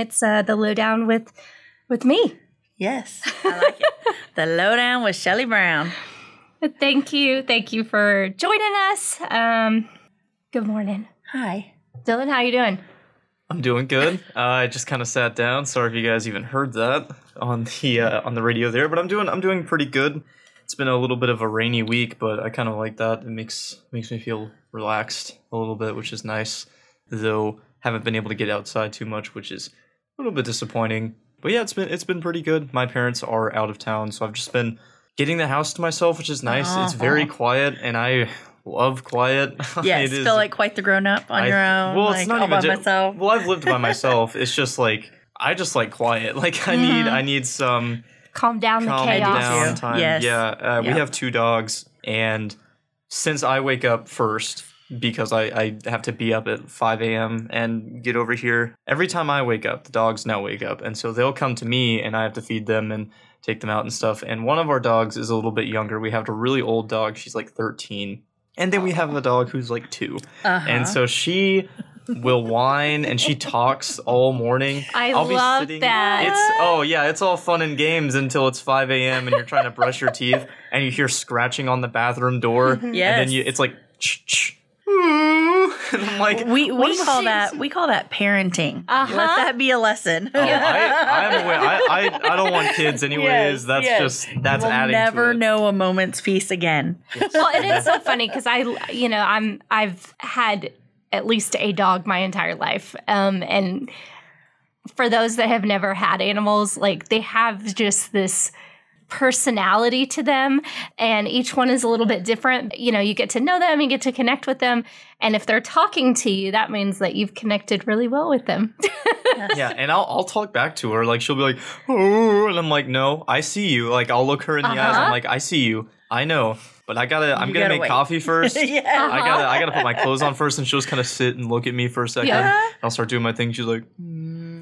it's uh, the lowdown with with me. Yes, I like it. the lowdown with Shelly Brown. Thank you, thank you for joining us. Um, good morning, Hi. Dylan. How are you doing? I'm doing good. Uh, I just kind of sat down. Sorry if you guys even heard that on the uh, on the radio there, but I'm doing I'm doing pretty good. It's been a little bit of a rainy week, but I kind of like that. It makes makes me feel relaxed a little bit, which is nice. Though haven't been able to get outside too much, which is a little bit disappointing. But yeah, it's been it's been pretty good. My parents are out of town, so I've just been getting the house to myself, which is nice. It's very Uh-huh. quiet, and I love quiet. Yes, It is- feel like quite the grown up on I- your own. Well, like, it's not all even by ju- myself. Well, I've lived by myself. It's just like I just like quiet. Like I need I need some Calm down the calm chaos. down time. Yes. Yeah, uh, we have two dogs, and since I wake up first because I, I have to be up at 5 a.m. and get over here. Every time I wake up, the dogs now wake up. And so they'll come to me and I have to feed them and take them out and stuff. And one of our dogs is a little bit younger. We have a really old dog. She's like 13. And then we have a dog who's like 2 Uh-huh. And so she will whine and she talks all morning. I I'll be love sitting- that. It's oh yeah, it's all fun and games until it's 5 a.m. and you're trying to brush your teeth and you hear scratching on the bathroom door. And then you it's like ch ch. And I'm like, we we call that we call that parenting. Uh-huh. Let that be a lesson. Oh, I, I'm aware. I, I, I don't want kids anyways. Yes, that's yes. just that's we'll adding never to it. know a moment's peace again. well, it is so funny because I, you know, I'm I've had at least a dog my entire life, um, and for those that have never had animals, like they have just this personality to them and each one is a little bit different you know you get to know them you get to connect with them and if they're talking to you that means that you've connected really well with them Yeah, and I'll I'll talk back to her. Like she'll be like, oh, and I'm like, no, I see you. Like I'll look her in the eyes. Uh-huh. I'm like, I see you. I know, but I gotta. I'm You gonna gotta make wait. coffee first. yeah. I gotta I gotta put my clothes on first, and she'll just kind of sit and look at me for a second. Yeah. I'll start doing my thing. She's like, mm,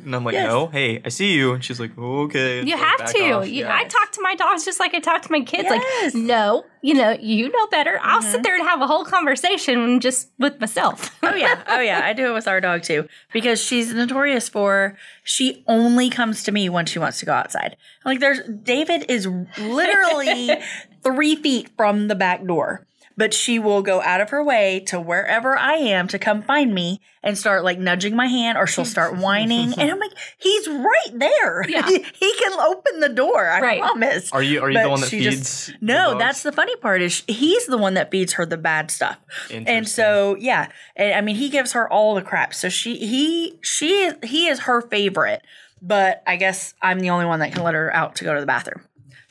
and I'm like, Yes. no, hey, I see you. And she's like, okay. You so have back to. You, Yeah. I talk to my dogs just like I talk to my kids. Yes. Like, no, you know, you know better. I'll sit mm-hmm. there and have a whole conversation just with myself. Oh yeah, oh yeah. I do it with our dog too because she's notorious for she only comes to me when she wants to go outside. Like there's David is literally three feet from the back door, but she will go out of her way to wherever I am to come find me and start like nudging my hand, or she'll start whining, and I'm like, he's right there. Yeah. he can open the door. I Right. promise. Are you are you the one that she feeds? just- no, dogs? that's the funny part is he's the one that feeds her the bad stuff. And so yeah, and I mean he gives her all the crap. So she he she is he is her favorite, but I guess I'm the only one that can let her out to go to the bathroom.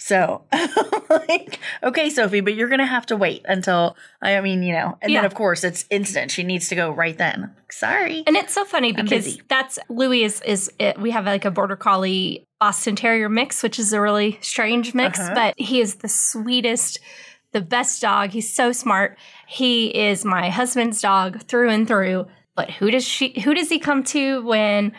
So like okay, Sophie, but you're gonna have to wait until I mean you know, and Yeah. then of course it's instant. She needs to go right then. Sorry. and it's so funny because that's Louis is is it, we have like a border collie Boston Terrier mix, which is a really strange mix, Uh-huh. but he is the sweetest, the best dog. He's so smart. He is my husband's dog through and through. But who does she? Who does he come to when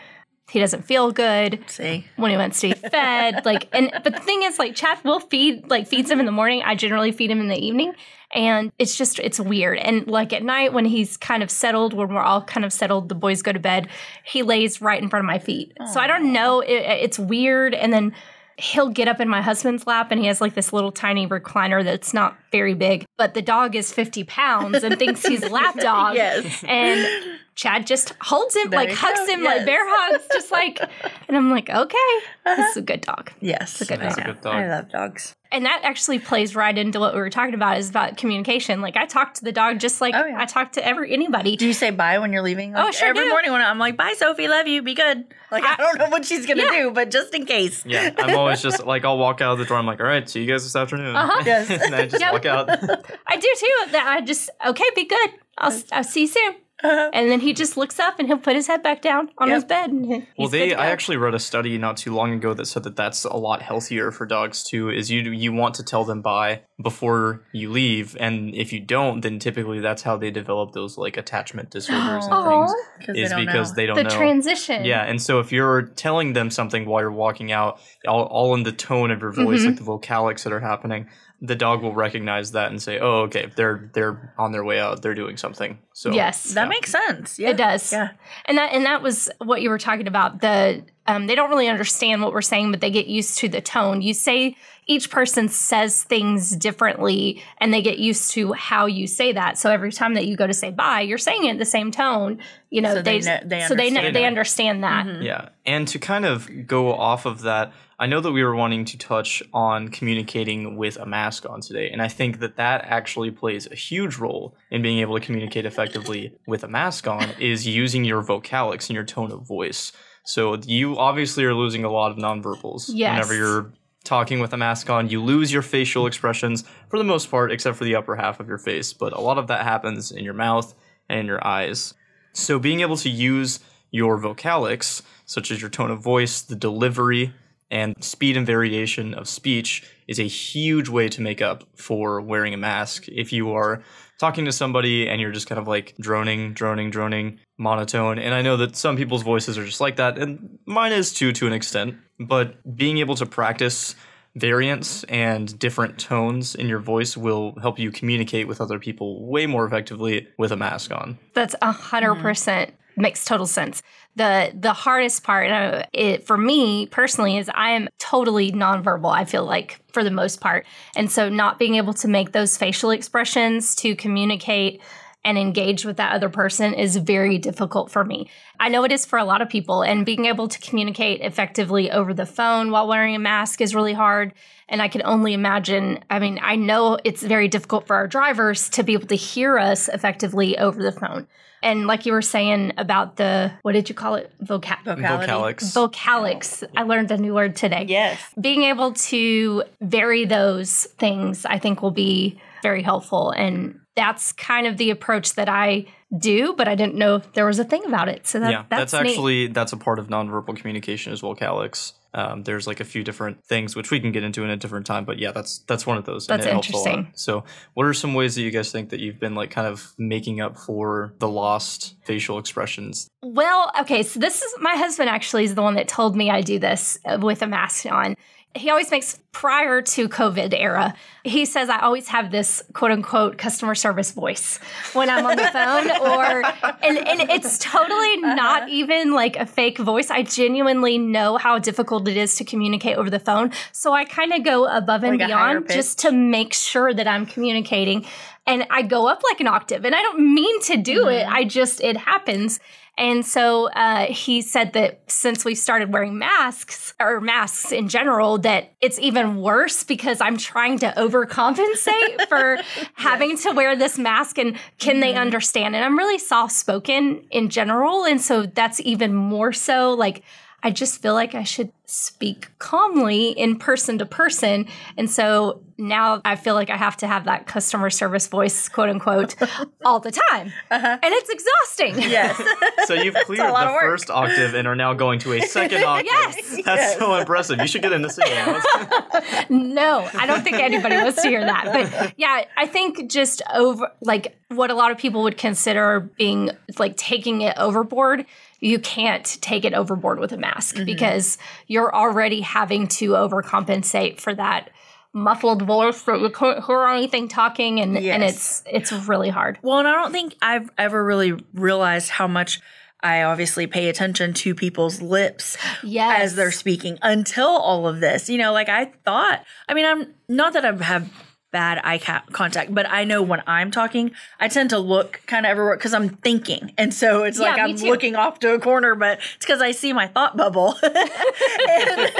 he doesn't feel good? See, when he wants to be fed. like, and but the thing is, like, Chad will feed, like, feeds him in the morning. I generally feed him in the evening, and it's just it's weird. And like at night when he's kind of settled, when we're all kind of settled, the boys go to bed. He lays right in front of my feet. So I don't know. It, it's weird, and then. He'll get up in my husband's lap and he has like this little tiny recliner that's not very big, but the dog is 50 pounds and thinks he's a lap dog. Yes. And Chad just holds him, There like hugs go, him, yes. like bear hugs, just like, and I'm like, okay, this is a good dog. yes, good I dog. know. good dog. I love dogs. And that actually plays right into what we were talking about is about communication. Like I talk to the dog just like Oh, yeah. I talk to every anybody. Do you say bye when you're leaving? Like, Oh, sure Every do. morning when I'm like, bye, Sophie, love you, be good. Like, I, don't know what she's going to Yeah. do, but just in case. Yeah, I'm always just like I'll walk out of the door. I'm like, all right, see you guys this afternoon. Uh-huh. Yes. and I just Yep. walk out. I do too. That I just okay, be good. I'll I'll see you soon. Uh-huh. And then he just looks up and he'll put his head back down on Yep. his bed. Well, they. I actually read a study not too long ago that said that that's a lot healthier for dogs too. Is you you want to tell them bye before you leave, and if you don't, then typically that's how they develop those like attachment disorders and things. they Is don't because know. they don't the know. transition. Yeah, and so if you're telling them something while you're walking out, all, all in the tone of your voice, Mhm. like the vocalics that are happening, the dog will recognize that and say, "Oh, okay, they're they're on their way out. They're doing something." So yes, That makes sense. Yeah. It does. Yeah. And that and that was what you were talking about. The um, they don't really understand what we're saying, but they get used to the tone. You say each person says things differently, and they get used to how you say that. So every time that you go to say bye, you're saying it in the same tone. You know, So they know- they so they know, they understand that. Yeah. And to kind of go off of that, I know that we were wanting to touch on communicating with a mask on today. And I think that that actually plays a huge role in being able to communicate effectively with a mask on is using your vocalics and your tone of voice. So you obviously are losing a lot of nonverbals Yes. whenever you're talking with a mask on. You lose your facial expressions for the most part, except for the upper half of your face. But a lot of that happens in your mouth and in your eyes. So being able to use your vocalics, such as your tone of voice, the delivery, and speed and variation of speech, is a huge way to make up for wearing a mask. If you are talking to somebody and you're just kind of like droning, droning, droning, monotone, and I know that some people's voices are just like that, and mine is too to an extent, but being able to practice variance and different tones in your voice will help you communicate with other people way more effectively with a mask on. That's a hundred percent makes total sense. The the hardest part it, for me personally is I am totally nonverbal. I feel like for the most part, and so not being able to make those facial expressions to communicate and engage with that other person is very difficult for me. I know it is for a lot of people, and being able to communicate effectively over the phone while wearing a mask is really hard. And I can only imagine, I mean, I know it's very difficult for our drivers to be able to hear us effectively over the phone. And like you were saying about the, what did you call it? Vocab. Vocality. Vocalics. Vocalics. I learned a new word today Yes. being able to vary those things i think will be very helpful and that's kind of the approach that i do but i didn't know if there was a thing about it so that, yeah, that's, that's, neat. actually that's a part of nonverbal communication as well, Calix. Um, there's like a few different things which we can get into in a different time, but yeah, that's that's one of those. and That's it helps a lot. interesting. So, what are some ways that you guys think that you've been like kind of making up for the lost facial expressions? Well, okay, so this is my husband actually is the one that told me I do this uh, with a mask on. He always makes prior to COVID era, he says I always have this quote unquote customer service voice when I'm on the phone or and, and it's totally not even like a fake voice. I genuinely know how difficult it is to communicate over the phone. So I kind of go above and Like beyond just to make sure that I'm communicating. And I go up like an octave and I don't mean to do it. Mm-hmm. I just it happens. And so uh, he said that since we started wearing masks or masks in general, that it's even worse because I'm trying to overcompensate for having to wear this mask. And can they understand? And I'm really soft spoken in general. And so that's even more so like, I just feel like I should speak calmly in person to person. And so now I feel like I have to have that customer service voice, quote unquote, all the time. And it's exhausting. Yes. So you've cleared lot the first octave and are now going to a second octave. Yes. That's so impressive. You should get into singing. Let's- No, I don't think anybody wants to hear that. But yeah, I think just over like what a lot of people would consider being like taking it overboard, you can't take it overboard with a mask Mm-hmm. because you're already having to overcompensate for that muffled voice that you can't hear anything talking and, and it's it's really hard. Well, and I don't think I've ever really realized how much I obviously pay attention to people's lips Yes. as they're speaking until all of this. You know, like I thought, I mean, I'm not that I have bad eye contact, but I know when I'm talking, I tend to look kind of everywhere because I'm thinking. And so it's like Yeah, me I'm too. looking off to a corner, but it's because I see my thought bubble. and,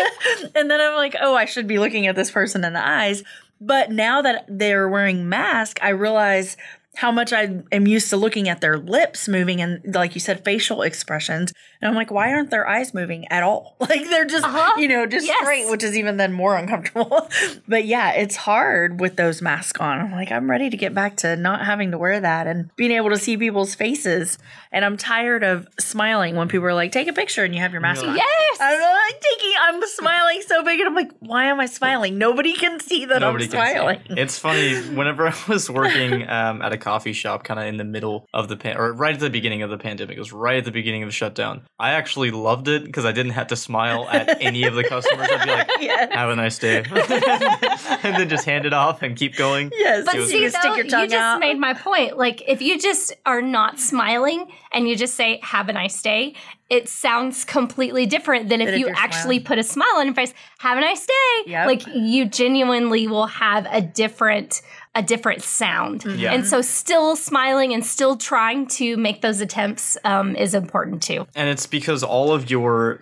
and then I'm like, oh, I should be looking at this person in the eyes. But now that they're wearing masks, I realize how much I am used to looking at their lips moving and, like you said, facial expressions. And I'm like, why aren't their eyes moving at all? Like they're just, Uh-huh. you know, just Yes. straight, which is even then more uncomfortable. but yeah, it's hard with those masks on. I'm like, I'm ready to get back to not having to wear that and being able to see people's faces. And I'm tired of smiling when people are like, take a picture and you have your mask on. Yes. I'm like taking, I'm smiling so big, and I'm like, why am I smiling? Nobody can see that Nobody I'm can see. smiling. It's funny. Whenever I was working um, at a coffee shop kind of in the middle of the pan or right at the beginning of the pandemic. It was right at the beginning of the shutdown. I actually loved it because I didn't have to smile at any of the customers. I'd be like, yes. have a nice day. and then just hand it off and keep going. Yes. But see, you though, stick your you just out. made my point. Like, if you just are not smiling and you just say "Have a nice day," it sounds completely different than if if you actually smiling. put a smile on your face. Have a nice day. Yep. Like, you genuinely will have a different a different sound. Yeah. And so, still smiling and still trying to make those attempts um, is important too. And it's because all of your,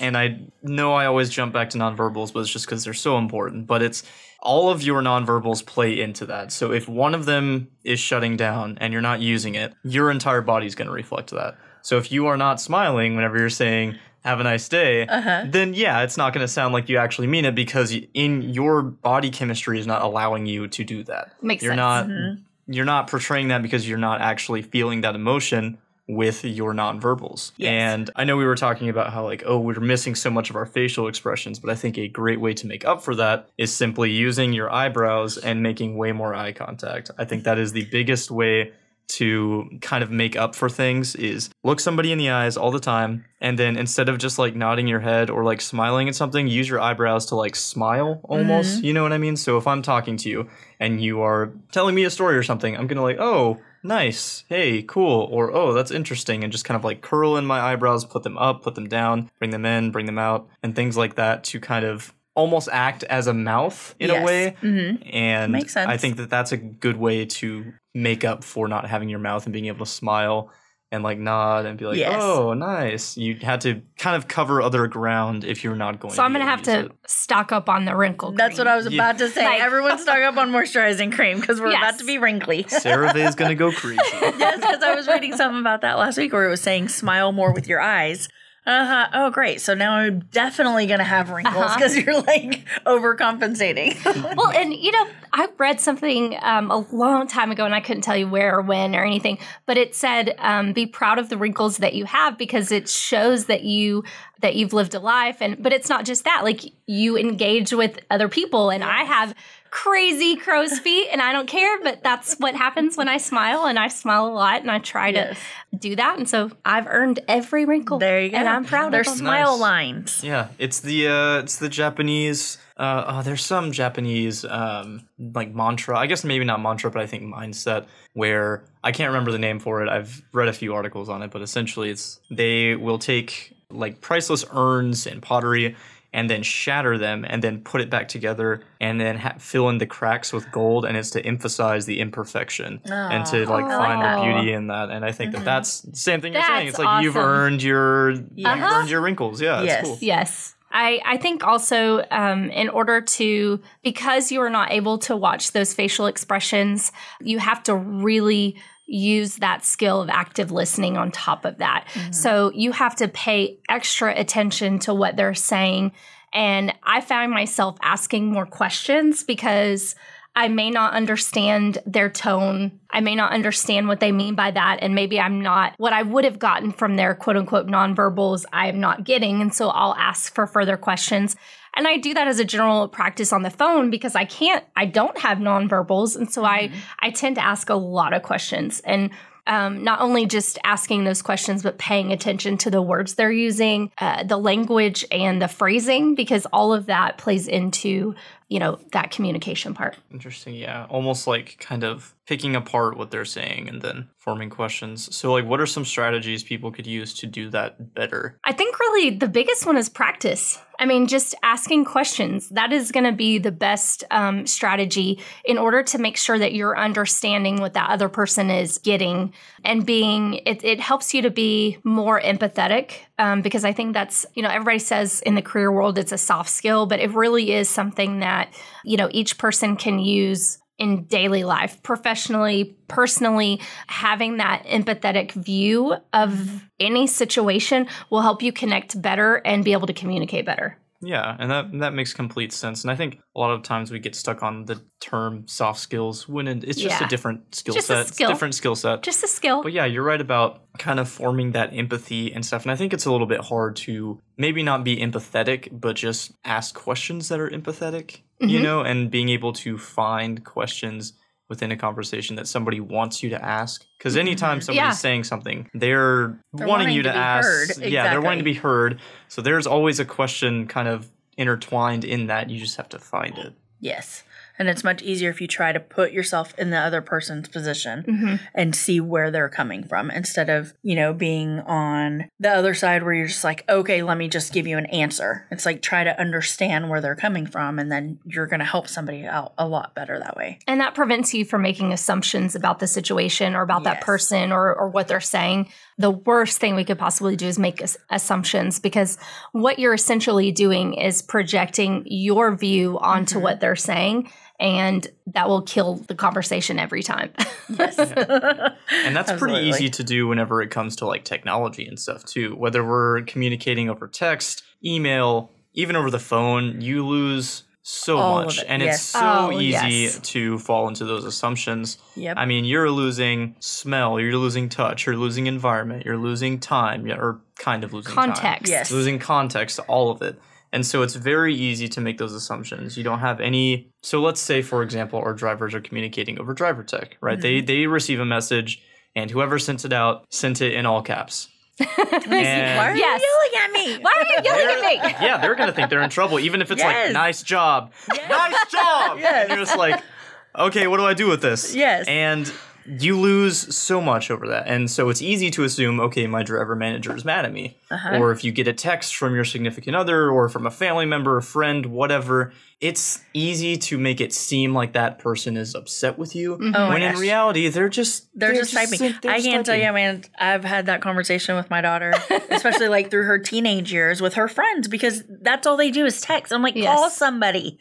and I know I always jump back to nonverbals, but it's just because they're so important. But it's all of your nonverbals play into that. So if one of them is shutting down and you're not using it, your entire body's going to reflect that. So if you are not smiling whenever you're saying, have a nice day, Uh-huh. then yeah, it's not going to sound like you actually mean it because in your body chemistry is not allowing you to do that. Makes you're sense. not Mm-hmm. you're not portraying that because you're not actually feeling that emotion with your nonverbals. Yes. And I know we were talking about how like oh we're missing so much of our facial expressions, but I think a great way to make up for that is simply using your eyebrows and making way more eye contact. I think that is the biggest way to kind of make up for things is look somebody in the eyes all the time and then instead of just like nodding your head or like smiling at something use your eyebrows to like smile almost you know what i mean so if i'm talking to you and you are telling me a story or something i'm gonna like oh nice hey cool or oh that's interesting and just kind of like curl in my eyebrows put them up put them down bring them in bring them out and things like that to kind of almost act as a mouth in Yes. a way Mhm. and Makes sense. I think that that's a good way to make up for not having your mouth and being able to smile and like nod and be like, Yes. "Oh, nice." You had to kind of cover other ground if you're not going. So I'm going to have use to stock up on the wrinkle. That's what. I was Yeah. about to say. Like- Everyone's stock up on moisturizing cream because we're Yes. about to be wrinkly. it. CeraVe is going to go crazy. yes, because I was reading something about that last week where it was saying smile more with your eyes. I thought, oh, great. So now I'm definitely going to have wrinkles Uh-huh. because you're like overcompensating. well, and you know, I read something um, a long time ago, and I couldn't tell you where or when or anything, but it said, um, "Be proud of the wrinkles that you have because it shows that you that you've lived a life." And but it's not just that; like you engage with other people, and I have crazy crow's feet, and I don't care. But that's what happens when I smile, and I smile a lot, and I try Yes. to do that, and so I've earned every wrinkle. there you go. and I'm proud There's of them. smile Nice. lines. yeah, it's the uh it's the Japanese uh oh, there's some Japanese um like mantra. I guess maybe not mantra, but I think mindset where I can't remember the name for it. I've read a few articles on it, but essentially it's they will take like priceless urns and pottery and then shatter them and then put it back together and then ha- fill in the cracks with gold and it's to emphasize the imperfection and to like Oh. find the Oh. beauty in that and i think that that's the same thing you're saying it's like you've earned your you've Uh-huh. earned your wrinkles yeah it's Yes. cool Yes. I, I think also um, in order to, because you are not able to watch those facial expressions, you have to really use that skill of active listening on top of that. Mm-hmm. So you have to pay extra attention to what they're saying. And I found myself asking more questions because I may not understand their tone. I may not understand what they mean by that. And maybe I'm not what I would have gotten from their quote unquote nonverbals, I am not getting. And so I'll ask for further questions. And I do that as a general practice on the phone because I can't, I don't have nonverbals. And so I, I tend to ask a lot of questions. And um, not only just asking those questions, but paying attention to the words they're using, uh, the language, and the phrasing, because all of that plays into you know that communication part. interesting yeah almost like kind of picking apart what they're saying and then forming questions so like what are some strategies people could use to do that better I think really the biggest one is practice. I mean, just asking questions. That is going to be the best um, strategy in order to make sure that you're understanding what that other person is getting and being, it, it helps you to be more empathetic um, because I think that's, you know, everybody says in the career world it's a soft skill, but it really is something that, you know, each person can use in daily life, professionally, personally, having that empathetic view of any situation will help you connect better and be able to communicate better. Yeah, and that that makes complete sense. And I think a lot of times we get stuck on the term soft skills when it's just Yeah. a different skill Just set. Skill. different skill set. Just a skill. But yeah, you're right about kind of forming that empathy and stuff. And I think it's a little bit hard to maybe not be empathetic, but just ask questions that are empathetic, you Mhm. know, and being able to find questions within a conversation that somebody wants you to ask. Because anytime Mhm. somebody's Yeah. saying something, they're, They're wanting, wanting you to, to ask. heard. Yeah, they're wanting to be heard. So there's always a question kind of intertwined in that. You just have to find it. Yes. And it's much easier if you try to put yourself in the other person's position Mhm. and see where they're coming from instead of, you know, being on the other side where you're just like, okay, let me just give you an answer. It's like try to understand where they're coming from and then you're going to help somebody out a lot better that way. And that prevents you from making assumptions about the situation or about that person or, or what they're saying. The worst thing we could possibly do is make as- assumptions because what you're essentially doing is projecting your view onto Mhm. what they're saying. And that will kill the conversation every time. Yes. And that's pretty easy to do whenever it comes to like technology and stuff too. Whether we're communicating over text, email, even over the phone, you lose so All much. it, And yes. it's so Oh, easy yes. to fall into those assumptions. Yep. I mean, you're losing smell, you're losing touch, you're losing environment, you're losing time, yeah, or kind of losing time. Context. Yes. Losing context, all of it. And so it's very easy to make those assumptions. You don't have any. So let's say, for example, our drivers are communicating over driver tech, right? They mm-hmm. they receive a message, and whoever sent it out sent it in all caps. And- Why are Yes. you yelling at me? Why are you yelling at me? yeah, they're gonna think they're in trouble, even if it's Yes. like nice job, nice job. Yes. And you're just like, okay, what do I do with this? Yes. And you lose so much over that, and so it's easy to assume, okay, my driver manager is mad at me, Uh-huh. or if you get a text from your significant other, or from a family member, a friend, whatever. It's easy to make it seem like that person is upset with you, Oh my when in gosh. reality they're just They're, just typing. they're I just can't tell you, man. I've had that conversation with my daughter, especially like through her teenage years with her friends, because that's all they do is text. I'm like, call somebody,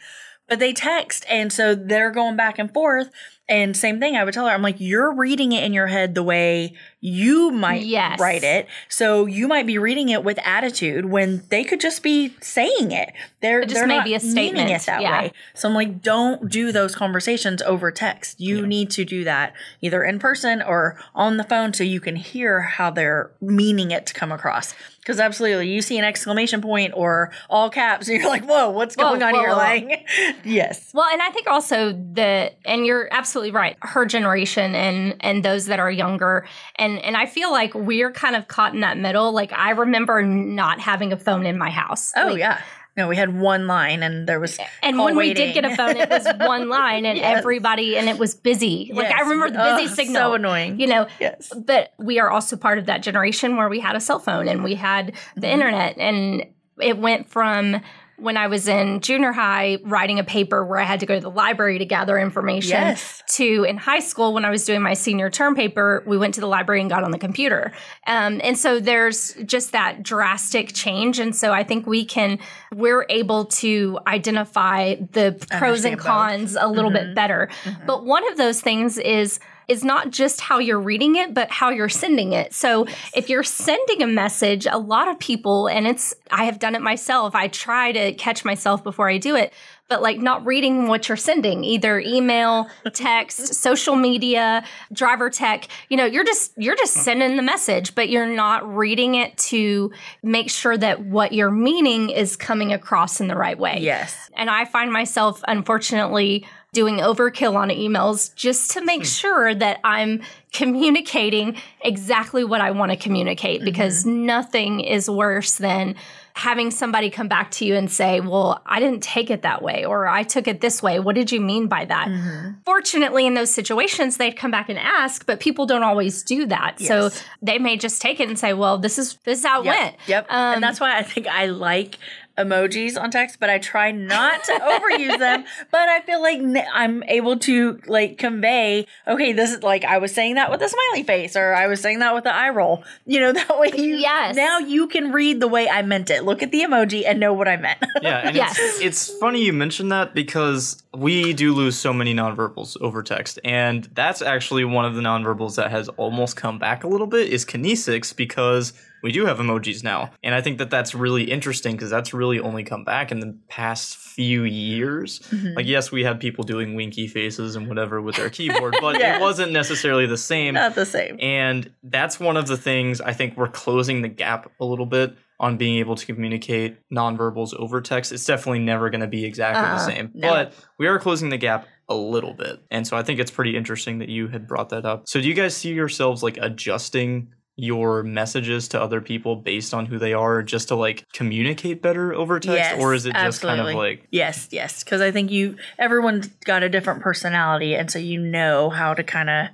but they text, and so they're going back and forth. And same thing, I would tell her, I'm like, you're reading it in your head the way you might Yes. write it. So you might be reading it with attitude when they could just be saying it. They're It just they're not a meaning statement, it that yeah. way. So I'm like, don't do those conversations over text. You need to do that either in person or on the phone so you can hear how they're meaning it to come across. Because absolutely, you see an exclamation point or all caps, and you're like, "Whoa, what's Whoa, going on whoa, here?" whoa. Like, yes, Well, and I think also that, and you're absolutely right. Her generation and and those that are younger, and and I feel like we're kind of caught in that middle. Like I remember not having a phone in my house. oh Like, yeah. No, we had one line, and there was And call when we did get a phone, it was one line, and Yes. everybody, and it was busy. Like I remember the busy Ugh, signal. So annoying. You know, yes. but we are also part of that generation where we had a cell phone and we had the Mhm. internet and it went from when I was in junior high writing a paper where I had to go to the library to gather information Yes. to in high school when I was doing my senior term paper, we went to the library and got on the computer. Um, and so there's just that drastic change. And so I think we can, we're able to identify the pros and Understand both. cons a little bit Mhm. better. But one of those things is, is not just how you're reading it, but how you're sending it. So if you're sending a message, a lot of people, and it's, I have done it myself, I try to catch myself before I do it, but like not reading what you're sending, either email, text, social media, driver tech, you know, you're just, you're just mm. sending the message, but you're not reading it to make sure that what you're meaning is coming across in the right way. Yes. And I find myself, unfortunately, doing overkill on emails just to make hmm. sure that I'm communicating exactly what I want to communicate mm-hmm. because nothing is worse than having somebody come back to you and say, Well, I didn't take it that way, or I took it this way. What did you mean by that? Mhm. Fortunately, in those situations, they'd come back and ask, but people don't always do that. So they may just take it and say, Well, this is this is how it Yep. went. Yep. Um, and that's why I think I like emojis on text, but I try not to overuse them. But I feel like I'm able to like convey, okay, this is like I was saying that with a smiley face, or I was saying that with the eye roll. You know, that way you Yes. now you can read the way I meant it. Look at the emoji and know what I meant. Yeah, and Yes. it's, it's funny you mentioned that because we do lose so many nonverbals over text, and that's actually one of the nonverbals that has almost come back a little bit is kinesics because we do have emojis now, and I think that that's really interesting because that's really only come back in the past few years. Mm-hmm. Like, yes, we had people doing winky faces and whatever with their keyboard, but it wasn't necessarily the same. Not the same. And that's one of the things I think we're closing the gap a little bit on being able to communicate nonverbals over text. It's definitely never going to be exactly the Uh-uh, same, no. but we are closing the gap a little bit. And so I think it's pretty interesting that you had brought that up. So do you guys see yourselves like adjusting your messages to other people based on who they are just to like communicate better over text? Yes, or is it just kind of like Yes, yes, because I think you everyone's got a different personality, and so you know how to kind of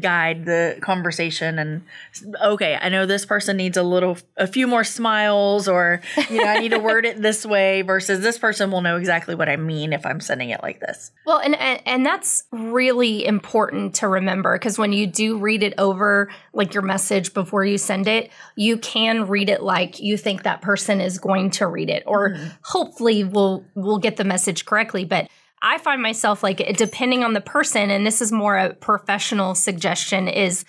guide the conversation. And okay, I know this person needs a little, a few more smiles, or you know, I need to word it this way. Versus this person will know exactly what I mean if I'm sending it like this. Well, and and, and that's really important to remember because when you do read it over, like your message before you send it, you can read it like you think that person is going to read it, or mm-hmm. hopefully will will get the message correctly. But I find myself like depending on the person, and this is more a professional suggestion is.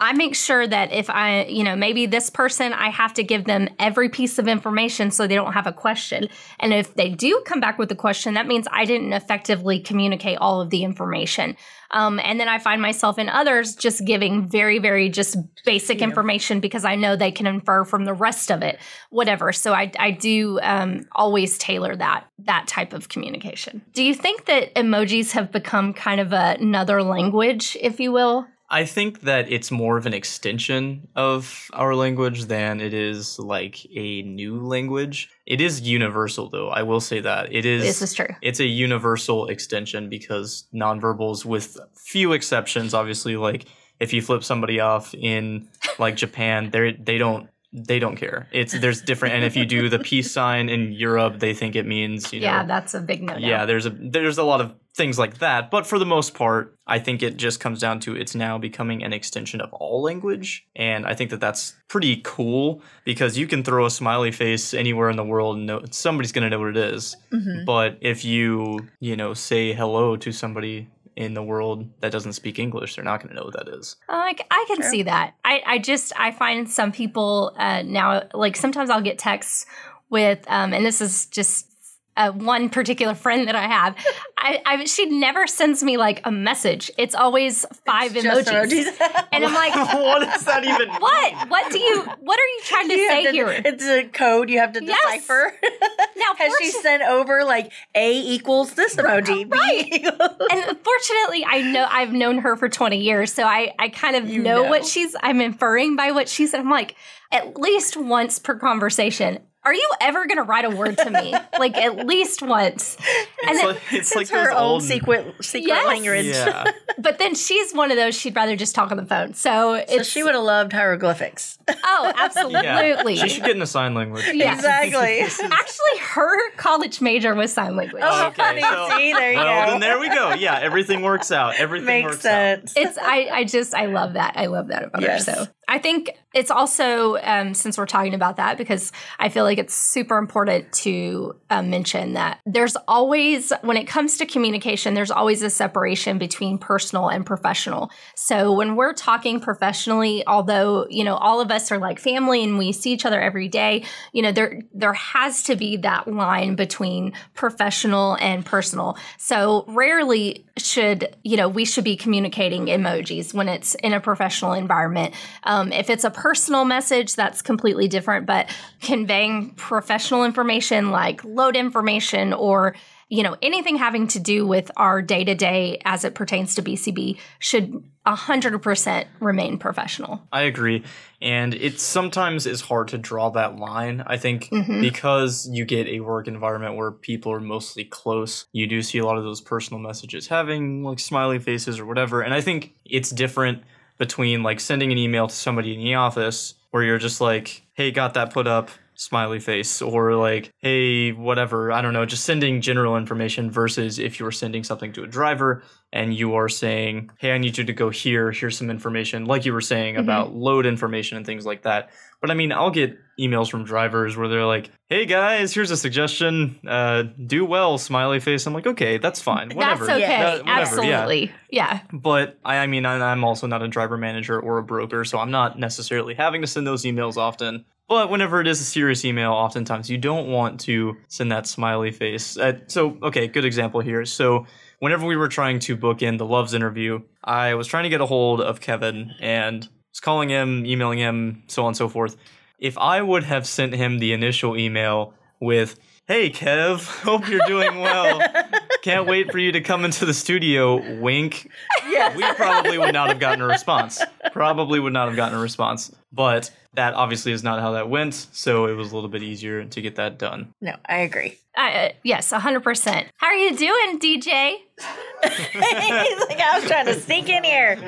I make sure that if I, you know, maybe this person, I have to give them every piece of information so they don't have a question. And if they do come back with a question, that means I didn't effectively communicate all of the information. Um, and then I find myself in others just giving very, very just basic information because I know they can infer from the rest of it, whatever. So I, I do um, always tailor that that type of communication. Do you think that emojis have become kind of a, another language, if you will? I think that it's more of an extension of our language than it is like a new language. It is universal though. I will say that. It is This is true. It's a universal extension because nonverbals with few exceptions obviously like if you flip somebody off in like Japan, they they don't they don't care. It's there's different and if you do the peace sign in Europe, they think it means, you know, Yeah, that's a big no. yeah there's a there's a lot of things like that but for the most part i think it just comes down to it's now becoming an extension of all language and i think that that's pretty cool because you can throw a smiley face anywhere in the world and know, somebody's going to know what it is. but if you you know say hello to somebody in the world that doesn't speak english they're not going to know what that is Uh, I, c- I can see that. I, I just I find some people uh, now like sometimes I'll get texts with um, and this is just uh, one particular friend that I have. I, I she never sends me like a message. It's always five Just emojis, emojis. and I'm like, what does that even what? What do you? What are you trying to You say to- here? It's a code you have to Yes. decipher. Now, Has she sent over like A equals this emoji? B Right. equals- and fortunately i know i've known her for 20 years so i i kind of know, know. what she's i'm inferring by what she said i'm like at least once per conversation are you ever gonna write a word to me like at least once and it's then, like, it's like her own old secret secret Yes. language. yeah but then she's one of those she'd rather just talk on the phone so So she would have loved hieroglyphics. oh absolutely she should get into sign language Yeah. exactly. actually her college major was sign language Oh, Okay, funny. so- See, there you well go. then there we go yeah everything works out everything Makes works out sense. it's I, I just I love that. I love that about Yes. her. So I think it's also um, since we're talking about that because I feel like it's super important to uh, mention that there's always when it comes to communication, there's always a separation between personal and professional. So when we're talking professionally, although you know all of us are like family and we see each other every day, you know there there has to be that line between professional and personal. So rarely should you know we should be communicating emojis when it's in a professional environment. Um, if it's a personal message, that's completely different. But conveying professional information like load information or you know anything having to do with our day to day as it pertains to BCB should 100% remain professional. I agree. And it sometimes is hard to draw that line. I think Mhm. because you get a work environment where people are mostly close, you do see a lot of those personal messages having like smiley faces or whatever. And I think it's different between like sending an email to somebody in the office where you're just like, hey, got that put up. Smiley face, or like, hey, whatever, I don't know, just sending general information versus if you're sending something to a driver and you are saying, hey, I need you to go here, here's some information, like you were saying Mhm. about load information and things like that. But I mean, I'll get emails from drivers where they're like, hey guys, here's a suggestion, uh, do well, smiley face. I'm like, okay, that's fine, whatever. That's okay. That- whatever, yeah. Absolutely. Yeah. But I, I mean, I- I'm also not a driver manager or a broker, so I'm not necessarily having to send those emails often. But whenever it is a serious email, oftentimes you don't want to send that smiley face. Uh, so, okay, good example here. So, whenever we were trying to book in the Loves interview, I was trying to get a hold of Kevin and was calling him, emailing him, so on and so forth. If I would have sent him the initial email with, Hey Kev, hope you're doing well. Can't wait for you to come into the studio. Wink. Yes. We probably would not have gotten a response. Probably would not have gotten a response. But that obviously is not how that went. So it was a little bit easier to get that done. No, I agree. Uh, yes, 100%. How are you doing, DJ? He's like, I was trying to sneak in here.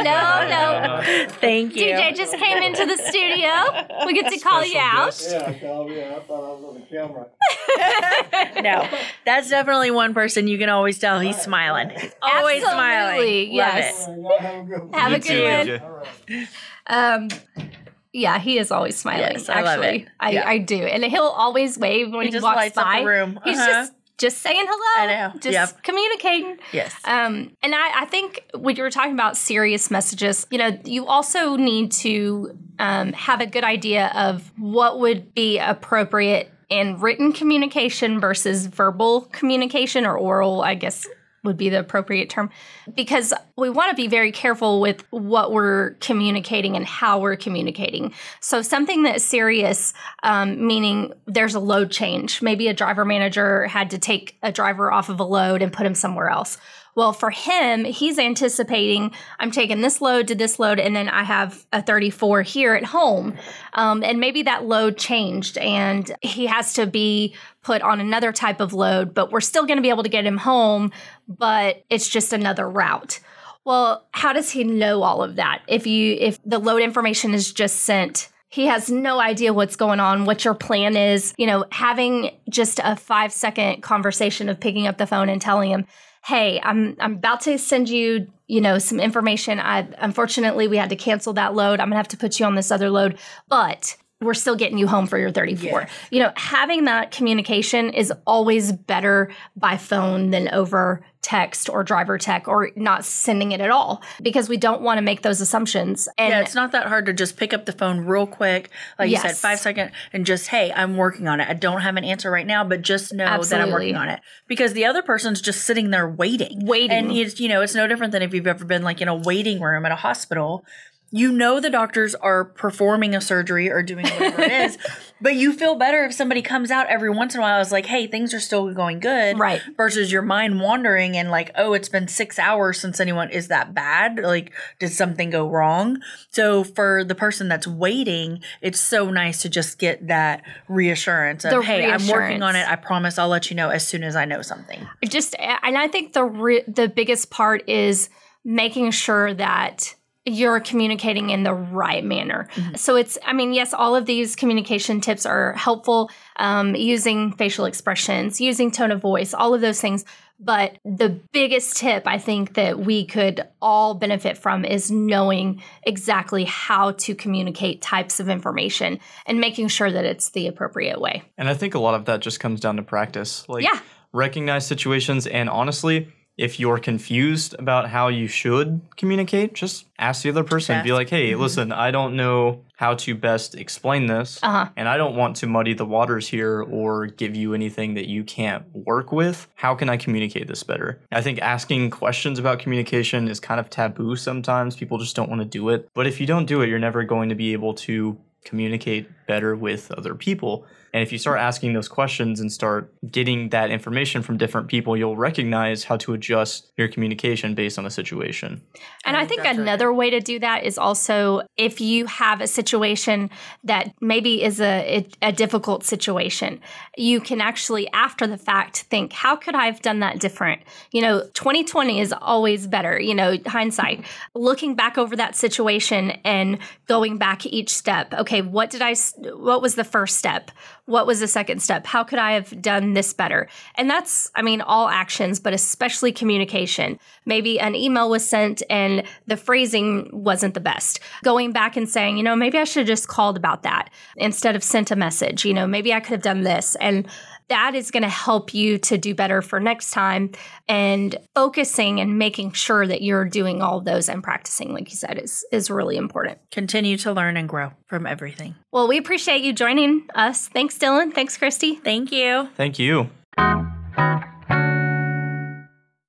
No, no. Thank you. DJ just came into the studio. We get to call you Special out. guest. Yeah, call me. I thought I was on the camera. no, that's definitely one person you can always tell he's smiling. He's always smiling. Absolutely, Love yes. it. All right, y'all have a good one. Have You a too, good one. AJ. All right. Um, yeah, he is always smiling. Yes, I love actually, it. I, Yeah. I do, and he'll always wave when He he, just walks lights up by. the room. He's Uh-huh. just just saying hello. I know. Just Yep. communicating. Yes. Um, and I, I think when you were talking about serious messages, you know, you also need to um, have a good idea of what would be appropriate in written communication versus verbal communication or oral, I guess would be the appropriate term because we want to be very careful with what we're communicating and how we're communicating. So, something that's serious, um, meaning there's a load change. Maybe a driver manager had to take a driver off of a load and put him somewhere else. Well, for him, he's anticipating I'm taking this load to this load, and then I have a 34 here at home. Um, and maybe that load changed and he has to be put on another type of load, but we're still going to be able to get him home, but it's just another route. Well, how does he know all of that? If you if the load information is just sent he has no idea what's going on, what your plan is. You know, having just a five second conversation of picking up the phone and telling him, "Hey, I'm I'm about to send you, you know, some information. I unfortunately we had to cancel that load. I'm gonna have to put you on this other load, but." We're still getting you home for your 34. Yes. You know, having that communication is always better by phone than over text or driver tech or not sending it at all because we don't want to make those assumptions. And yeah, it's not that hard to just pick up the phone real quick, like you said, Yes. five second, and just hey, I'm working on it. I don't have an answer right now, but just know that I'm working on it because the other person's just sitting there waiting, Waiting. and it's you know it's no different than if you've ever been like in a waiting room at a hospital. You know the doctors are performing a surgery or doing whatever it is, but you feel better if somebody comes out every once in a while. Is like, hey, things are still going good, Right. Versus your mind wandering and like, oh, it's been six hours since anyone is that bad. Like, did something go wrong? So for the person that's waiting, it's so nice to just get that reassurance of, The hey, I'm working on it. I promise I'll let you know as soon as I know something. just and i think the re- the biggest part is making sure that you're communicating in the right manner so it's i mean yes all of these communication tips are helpful um, using facial expressions using tone of voice all of those things but the biggest tip i think that we could all benefit from is knowing exactly how to communicate types of information and making sure that it's the appropriate way And I think a lot of that just comes down to practice. Like Yeah. recognize situations and honestly, if you're confused about how you should communicate, just ask the other person. Be like, "Hey, listen, I don't know how to best explain this, Uh-huh. and I don't want to muddy the waters here or give you anything that you can't work with. How can I communicate this better?" I think asking questions about communication is kind of taboo sometimes. People just don't want to do it. But if you don't do it, you're never going to be able to communicate better with other people. And if you start asking those questions and start getting that information from different people, you'll recognize how to adjust your communication based on the situation. And I think that's right. another way to do that is also if you have a situation that maybe is a, a difficult situation, you can actually, after the fact, think, how could I have done that different? You know, 2020 is always better, you know, hindsight. Looking back over that situation and going back each step. Okay, what did I, s- what was the first step? What was the second step? How could I have done this better? And that's, I mean, all actions, but especially communication. Maybe an email was sent and the phrasing wasn't the best. Going back and saying, you know, maybe I should have just called about that instead of sent a message. You know, maybe I could have done this. And that is going to help you to do better for next time. And focusing and making sure that you're doing all of those and practicing, like you said, is is really important. Continue to learn and grow from everything. Well, we appreciate you joining us. Thanks, Dylan. Thanks, Christy. Thank you. Thank you.